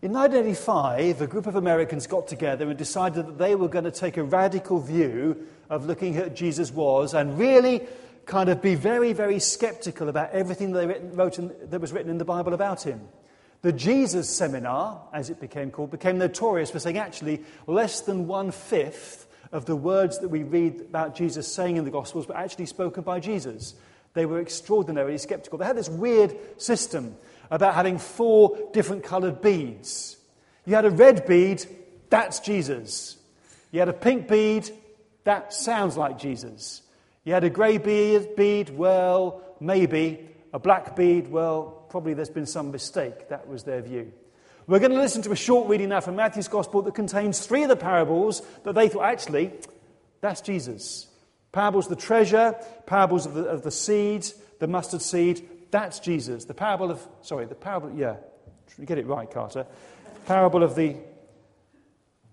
In 1985, a group of Americans got together and decided that they were going to take a radical view of looking at Jesus was and really kind of be very, very skeptical about everything that, written, wrote in, that was written in the Bible about him. The Jesus Seminar, as it became called, became notorious for saying actually less than one fifth of the words that we read about Jesus saying in the Gospels were actually spoken by Jesus. They were extraordinarily skeptical. They had this weird system about having four different coloured beads. You had a red bead, that's Jesus. You had a pink bead, that sounds like Jesus. You had a grey bead, bead, well, maybe. A black bead, well, probably there's been some mistake. That was their view. We're going to listen to a short reading now from Matthew's Gospel that contains three of the parables that they thought, actually, that's Jesus. Parables of the treasure, parables of the, of the seed, the mustard seed, that's Jesus. The parable of, sorry, the parable, yeah, get it right, Carter. Parable of the,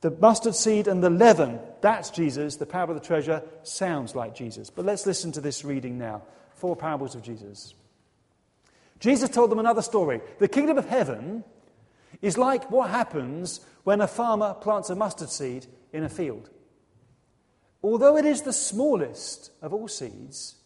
the mustard seed and the leaven, that's Jesus. The parable of the treasure sounds like Jesus. But let's listen to this reading now. Four parables of Jesus. Jesus told them another story. The kingdom of heaven is like what happens when a farmer plants a mustard seed in a field. Although it is the smallest of all seeds,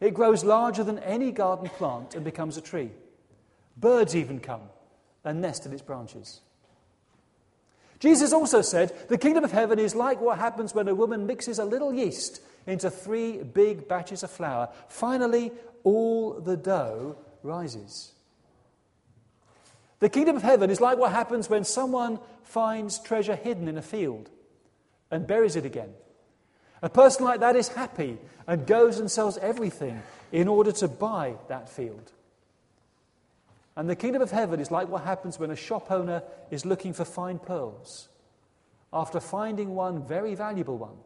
it grows larger than any garden plant and becomes a tree. Birds even come and nest in its branches. Jesus also said, The kingdom of heaven is like what happens when a woman mixes a little yeast into three big batches of flour. Finally, all the dough rises. The kingdom of heaven is like what happens when someone finds treasure hidden in a field and buries it again. A person like that is happy and goes and sells everything in order to buy that field. And the kingdom of heaven is like what happens when a shop owner is looking for fine pearls. After finding one very valuable one,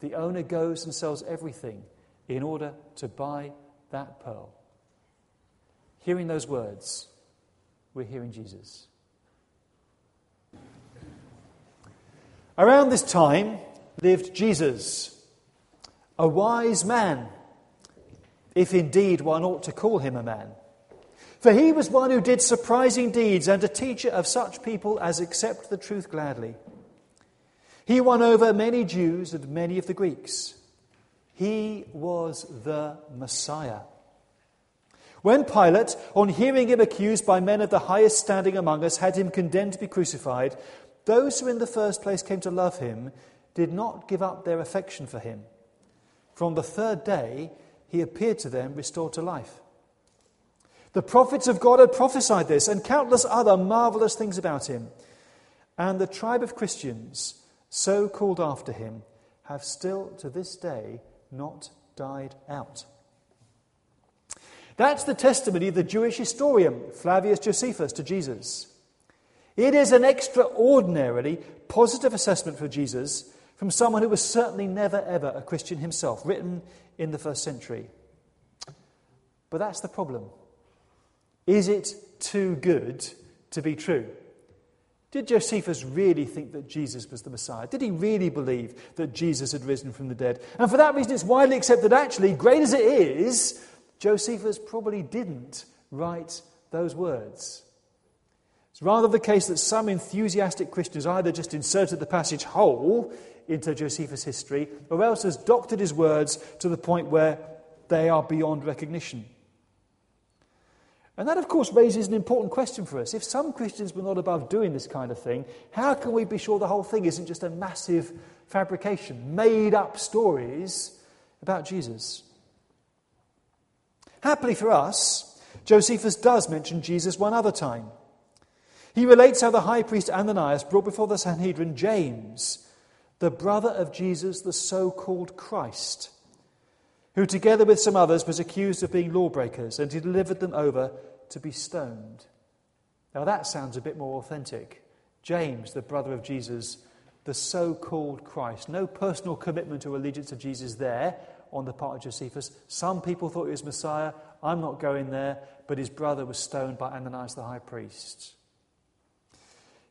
the owner goes and sells everything in order to buy that pearl. Hearing those words, we're hearing Jesus. Around this time, lived Jesus, a wise man, if indeed one ought to call him a man. For he was one who did surprising deeds and a teacher of such people as accept the truth gladly. He won over many Jews and many of the Greeks. He was the Messiah. When Pilate, on hearing him accused by men of the highest standing among us, had him condemned to be crucified, those who in the first place came to love him did not give up their affection for him. From the third day, he appeared to them restored to life. The prophets of God had prophesied this and countless other marvelous things about him. And the tribe of Christians, so called after him, have still to this day not died out. That's the testimony of the Jewish historian Flavius Josephus to Jesus. It is an extraordinarily positive assessment for Jesus from someone who was certainly never ever a Christian himself, written in the first century. But that's the problem. Is it too good to be true? Did Josephus really think that Jesus was the Messiah? Did he really believe that Jesus had risen from the dead? And for that reason, it's widely accepted actually, great as it is, Josephus probably didn't write those words. It's rather the case that some enthusiastic Christians either just inserted the passage whole into Josephus' history, or else has doctored his words to the point where they are beyond recognition. And that, of course, raises an important question for us. If some Christians were not above doing this kind of thing, how can we be sure the whole thing isn't just a massive fabrication, made up stories about Jesus? Happily for us, Josephus does mention Jesus one other time. He relates how the high priest Ananias brought before the Sanhedrin James, the brother of Jesus, the so called Christ, who together with some others was accused of being lawbreakers, and he delivered them over to be stoned. Now that sounds a bit more authentic. James, the brother of Jesus, the so called Christ. No personal commitment or allegiance to Jesus there on the part of Josephus. Some people thought he was Messiah. I'm not going there, but his brother was stoned by Ananias the high priest.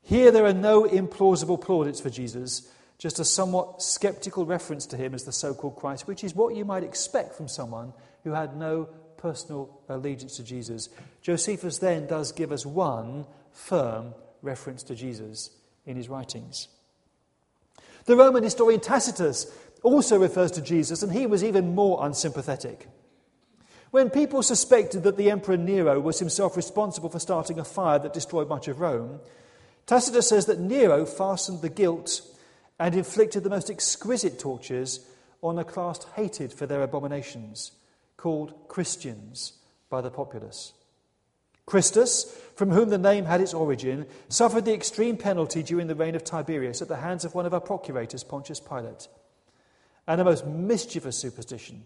Here, there are no implausible plaudits for Jesus, just a somewhat skeptical reference to him as the so called Christ, which is what you might expect from someone who had no personal allegiance to Jesus. Josephus then does give us one firm reference to Jesus in his writings. The Roman historian Tacitus also refers to Jesus, and he was even more unsympathetic. When people suspected that the Emperor Nero was himself responsible for starting a fire that destroyed much of Rome, Tacitus says that Nero fastened the guilt and inflicted the most exquisite tortures on a class hated for their abominations, called Christians by the populace. Christus, from whom the name had its origin, suffered the extreme penalty during the reign of Tiberius at the hands of one of our procurators, Pontius Pilate. And a most mischievous superstition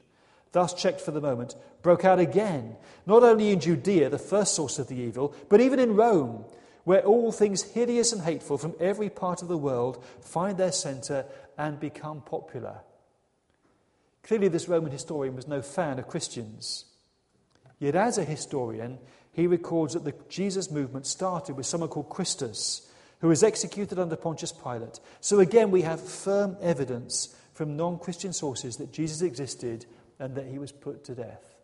thus checked for the moment, broke out again, not only in Judea, the first source of the evil, but even in Rome, where all things hideous and hateful from every part of the world find their centre and become popular. Clearly, this Roman historian was no fan of Christians. Yet, as a historian, he records that the Jesus movement started with someone called Christus, who was executed under Pontius Pilate. So, again, we have firm evidence from non Christian sources that Jesus existed and that he was put to death.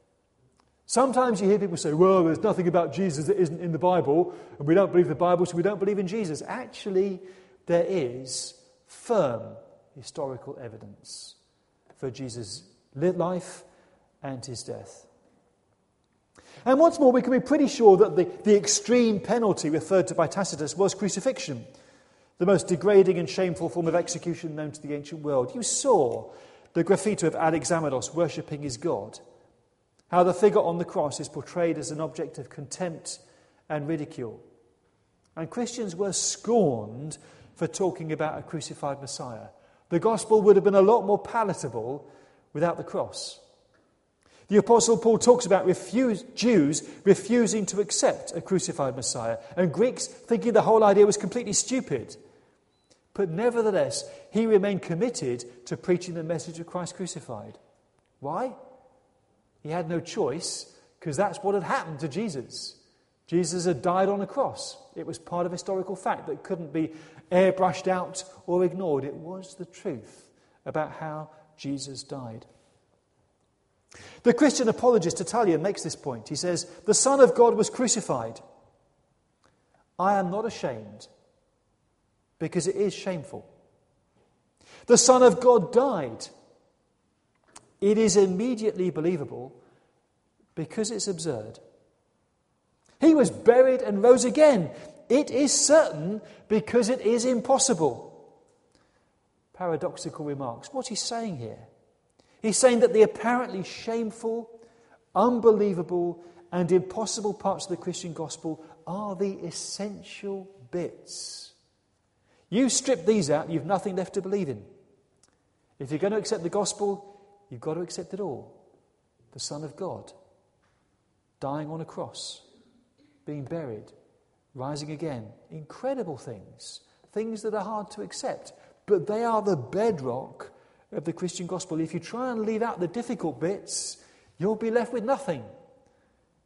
Sometimes you hear people say, well, there's nothing about Jesus that isn't in the Bible, and we don't believe the Bible, so we don't believe in Jesus. Actually, there is firm historical evidence for Jesus' life and his death. And once more, we can be pretty sure that the, the extreme penalty referred to by Tacitus was crucifixion, the most degrading and shameful form of execution known to the ancient world. You saw the graffiti of Alexamenos worshipping his God, how the figure on the cross is portrayed as an object of contempt and ridicule. And Christians were scorned for talking about a crucified Messiah. The gospel would have been a lot more palatable without the cross. The Apostle Paul talks about refuse, Jews refusing to accept a crucified Messiah, and Greeks thinking the whole idea was completely stupid. But nevertheless, he remained committed to preaching the message of Christ crucified. Why? He had no choice because that's what had happened to Jesus. Jesus had died on a cross. It was part of historical fact that couldn't be airbrushed out or ignored. It was the truth about how Jesus died. The Christian apologist Tertullian makes this point. He says, The Son of God was crucified. I am not ashamed because it is shameful. The Son of God died. It is immediately believable because it's absurd. He was buried and rose again. It is certain because it is impossible. Paradoxical remarks. What's he saying here? He's saying that the apparently shameful, unbelievable, and impossible parts of the Christian gospel are the essential bits you strip these out, you've nothing left to believe in. If you're going to accept the gospel, you've got to accept it all. The Son of God, dying on a cross, being buried, rising again. Incredible things. Things that are hard to accept, but they are the bedrock of the Christian gospel. If you try and leave out the difficult bits, you'll be left with nothing.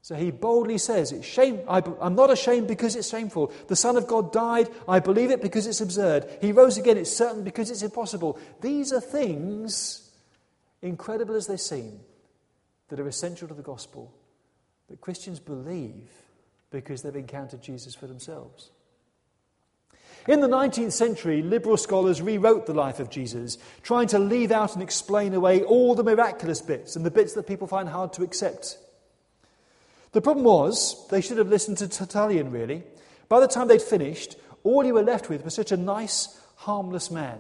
So he boldly says, it's shame, I, am not ashamed because it's shameful. The Son of God died. I believe it because it's absurd. He rose again. It's certain because it's impossible. These are things, incredible as they seem, that are essential to the gospel that Christians believe because they've encountered Jesus for themselves. In the 19th century, liberal scholars rewrote the life of Jesus, trying to leave out and explain away all the miraculous bits and the bits that people find hard to accept. The problem was, they should have listened to Tertullian, really. By the time they'd finished, all you were left with was such a nice, harmless man.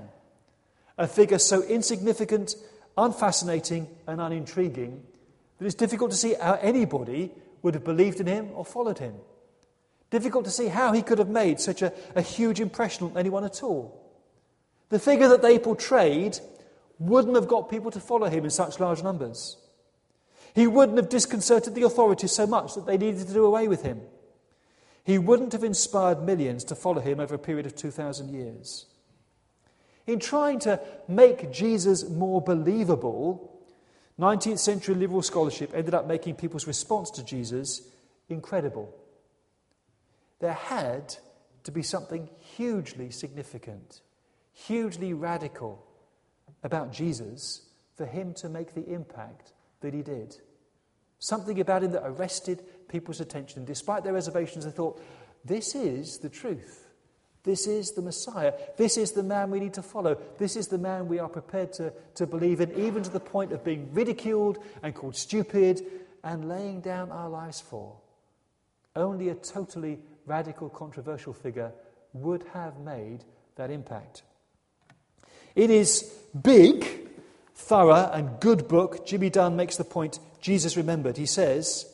A figure so insignificant, unfascinating, and unintriguing that it's difficult to see how anybody would have believed in him or followed him. Difficult to see how he could have made such a, a huge impression on anyone at all. The figure that they portrayed wouldn't have got people to follow him in such large numbers. He wouldn't have disconcerted the authorities so much that they needed to do away with him. He wouldn't have inspired millions to follow him over a period of 2,000 years. In trying to make Jesus more believable, 19th century liberal scholarship ended up making people's response to Jesus incredible. There had to be something hugely significant, hugely radical about Jesus for him to make the impact that he did. Something about him that arrested people's attention. Despite their reservations, they thought, this is the truth. This is the Messiah. This is the man we need to follow. This is the man we are prepared to, to believe in, even to the point of being ridiculed and called stupid and laying down our lives for. Only a totally radical, controversial figure would have made that impact. It is big, thorough, and good book. Jimmy Dunn makes the point Jesus remembered. He says,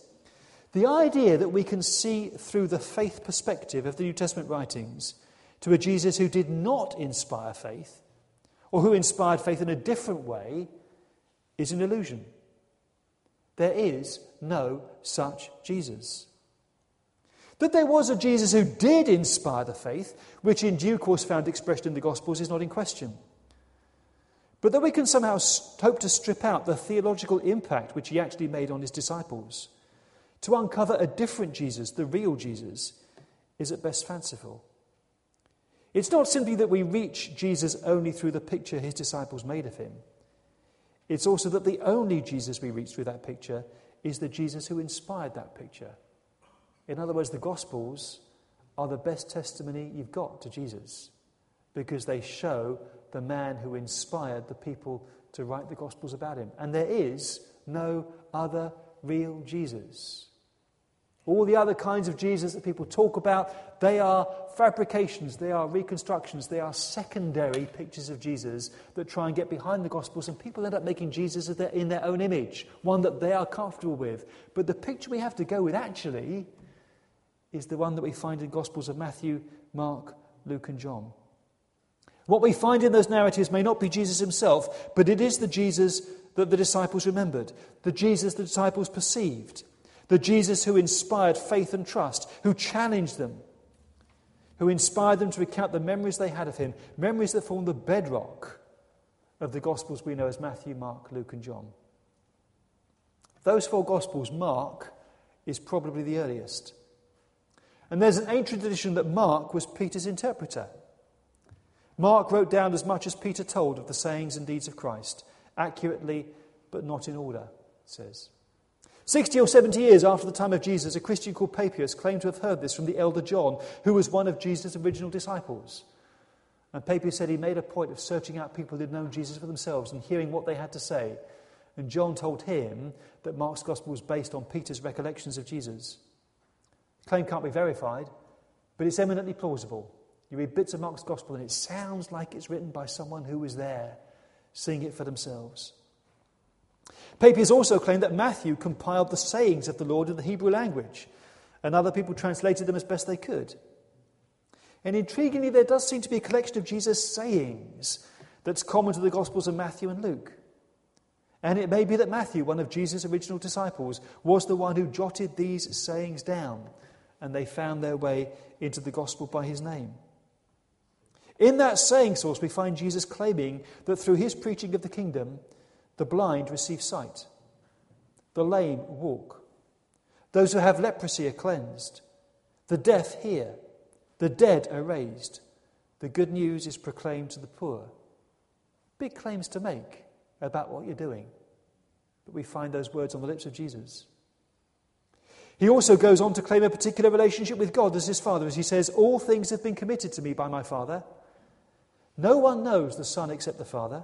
The idea that we can see through the faith perspective of the New Testament writings to a Jesus who did not inspire faith, or who inspired faith in a different way, is an illusion. There is no such Jesus. That there was a Jesus who did inspire the faith, which in due course found expression in the Gospels, is not in question. But that we can somehow hope to strip out the theological impact which he actually made on his disciples, to uncover a different Jesus, the real Jesus, is at best fanciful. It's not simply that we reach Jesus only through the picture his disciples made of him. It's also that the only Jesus we reach through that picture is the Jesus who inspired that picture. In other words, the Gospels are the best testimony you've got to Jesus because they show the man who inspired the people to write the Gospels about him. And there is no other real Jesus. All the other kinds of Jesus that people talk about, they are fabrications, they are reconstructions, they are secondary pictures of Jesus that try and get behind the Gospels, and people end up making Jesus in their own image, one that they are comfortable with. But the picture we have to go with actually is the one that we find in the Gospels of Matthew, Mark, Luke, and John. What we find in those narratives may not be Jesus himself, but it is the Jesus that the disciples remembered, the Jesus the disciples perceived. The Jesus who inspired faith and trust, who challenged them, who inspired them to recount the memories they had of him, memories that form the bedrock of the Gospels we know as Matthew, Mark, Luke, and John. Those four Gospels, Mark is probably the earliest. And there's an ancient tradition that Mark was Peter's interpreter. Mark wrote down as much as Peter told of the sayings and deeds of Christ, accurately but not in order, says. 60 or 70 years after the time of Jesus, a Christian called Papias claimed to have heard this from the elder John, who was one of Jesus' original disciples. And Papias said he made a point of searching out people who'd known Jesus for themselves and hearing what they had to say. And John told him that Mark's gospel was based on Peter's recollections of Jesus. The claim can't be verified, but it's eminently plausible. You read bits of Mark's gospel and it sounds like it's written by someone who was there, seeing it for themselves. Papias also claimed that Matthew compiled the sayings of the Lord in the Hebrew language, and other people translated them as best they could. And intriguingly, there does seem to be a collection of Jesus' sayings that's common to the Gospels of Matthew and Luke. And it may be that Matthew, one of Jesus' original disciples, was the one who jotted these sayings down, and they found their way into the Gospel by his name. In that saying source, we find Jesus claiming that through his preaching of the kingdom, the blind receive sight. The lame walk. Those who have leprosy are cleansed. The deaf hear. The dead are raised. The good news is proclaimed to the poor. Big claims to make about what you're doing. But we find those words on the lips of Jesus. He also goes on to claim a particular relationship with God as his Father, as he says, All things have been committed to me by my Father. No one knows the Son except the Father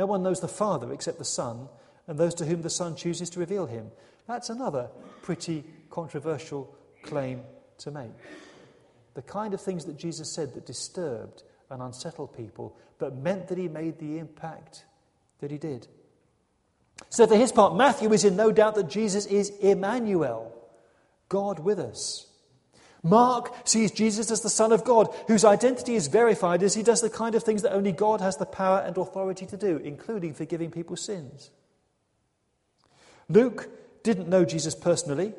no one knows the Father except the Son, and those to whom the Son chooses to reveal him. That's another pretty controversial claim to make. The kind of things that Jesus said that disturbed and unsettled people, but meant that he made the impact that he did. So, for his part, Matthew is in no doubt that Jesus is Emmanuel, God with us. Mark sees Jesus as the Son of God, whose identity is verified as he does the kind of things that only God has the power and authority to do, including forgiving people's sins. Luke didn't know Jesus personally,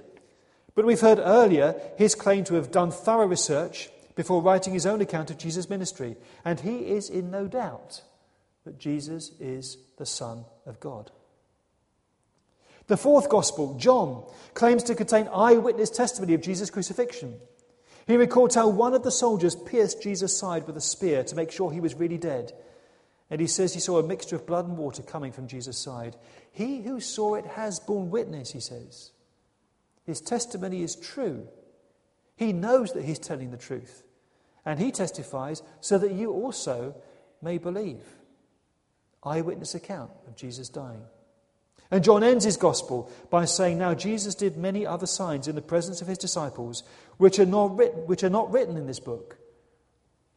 but we've heard earlier his claim to have done thorough research before writing his own account of Jesus' ministry, and he is in no doubt that Jesus is the Son of God. The fourth gospel, John, claims to contain eyewitness testimony of Jesus' crucifixion. He records how one of the soldiers pierced Jesus' side with a spear to make sure he was really dead. And he says he saw a mixture of blood and water coming from Jesus' side. He who saw it has borne witness, he says. His testimony is true. He knows that he's telling the truth. And he testifies so that you also may believe. Eyewitness account of Jesus dying. And John ends his gospel by saying, Now Jesus did many other signs in the presence of his disciples, which are not written, which are not written in this book.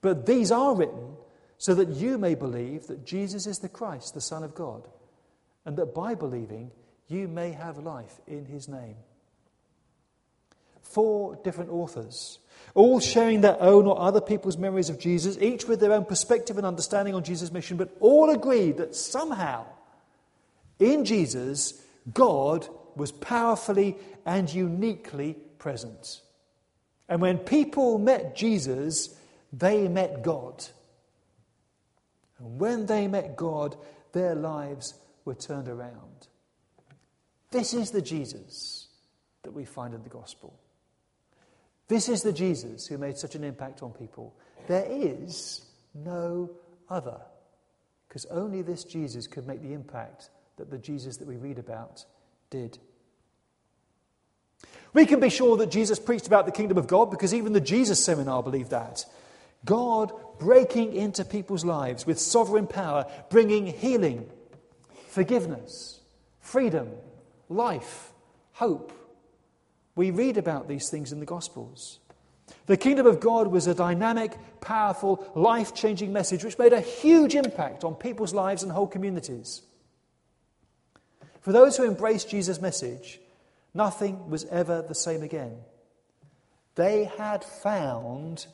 But these are written so that you may believe that Jesus is the Christ, the Son of God, and that by believing you may have life in his name. Four different authors, all sharing their own or other people's memories of Jesus, each with their own perspective and understanding on Jesus' mission, but all agreed that somehow in Jesus, God was powerfully and uniquely present. And when people met Jesus, they met God. And when they met God, their lives were turned around. This is the Jesus that we find in the gospel. This is the Jesus who made such an impact on people. There is no other, because only this Jesus could make the impact that the Jesus that we read about did. We can be sure that Jesus preached about the kingdom of God because even the Jesus seminar believed that. God breaking into people's lives with sovereign power, bringing healing, forgiveness, freedom, life, hope. We read about these things in the Gospels. The kingdom of God was a dynamic, powerful, life changing message which made a huge impact on people's lives and whole communities. For those who embraced Jesus' message, nothing was ever the same again. They had found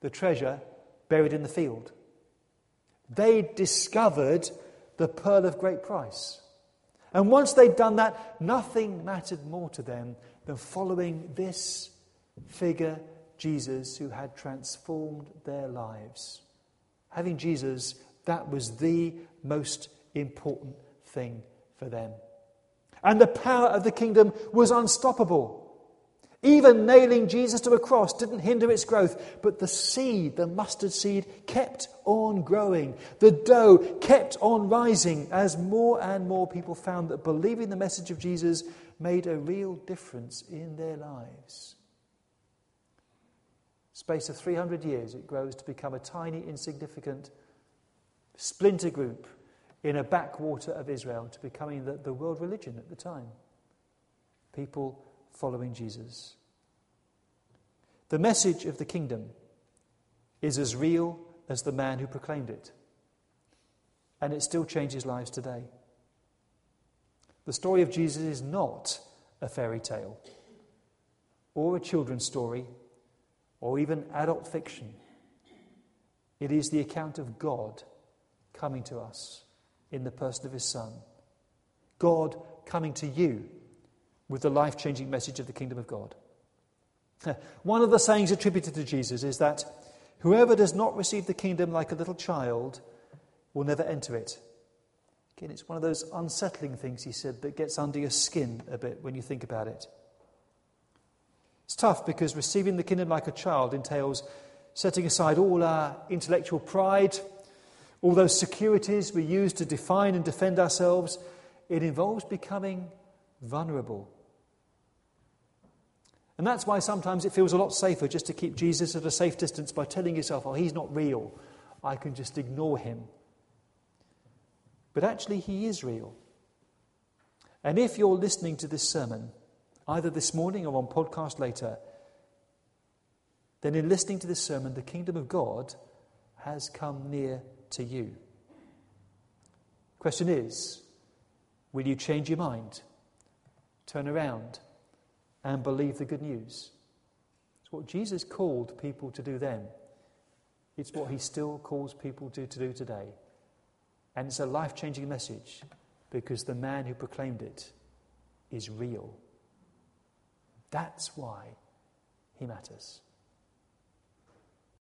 the treasure buried in the field. They discovered the pearl of great price. And once they'd done that, nothing mattered more to them than following this figure, Jesus, who had transformed their lives. Having Jesus, that was the most important thing for them. And the power of the kingdom was unstoppable. Even nailing Jesus to a cross didn't hinder its growth, but the seed, the mustard seed, kept on growing. The dough kept on rising as more and more people found that believing the message of Jesus made a real difference in their lives. Space of 300 years, it grows to become a tiny, insignificant splinter group in a backwater of Israel to becoming the, the world religion at the time. People following Jesus. The message of the kingdom is as real as the man who proclaimed it, and it still changes lives today. The story of Jesus is not a fairy tale, or a children's story, or even adult fiction. It is the account of God coming to us in the person of his Son. God coming to you with the life changing message of the kingdom of God. One of the sayings attributed to Jesus is that whoever does not receive the kingdom like a little child will never enter it. Again, it's one of those unsettling things, he said, that gets under your skin a bit when you think about it. It's tough because receiving the kingdom like a child entails setting aside all our intellectual pride, all those securities we use to define and defend ourselves. It involves becoming vulnerable. And that's why sometimes it feels a lot safer just to keep Jesus at a safe distance by telling yourself, oh, he's not real. I can just ignore him. But actually, he is real. And if you're listening to this sermon, either this morning or on podcast later, then in listening to this sermon, the kingdom of God has come near to you. Question is will you change your mind, turn around, and believe the good news? It's what Jesus called people to do then. It's what he still calls people to, to do today. And it's a life changing message because the man who proclaimed it is real. That's why he matters.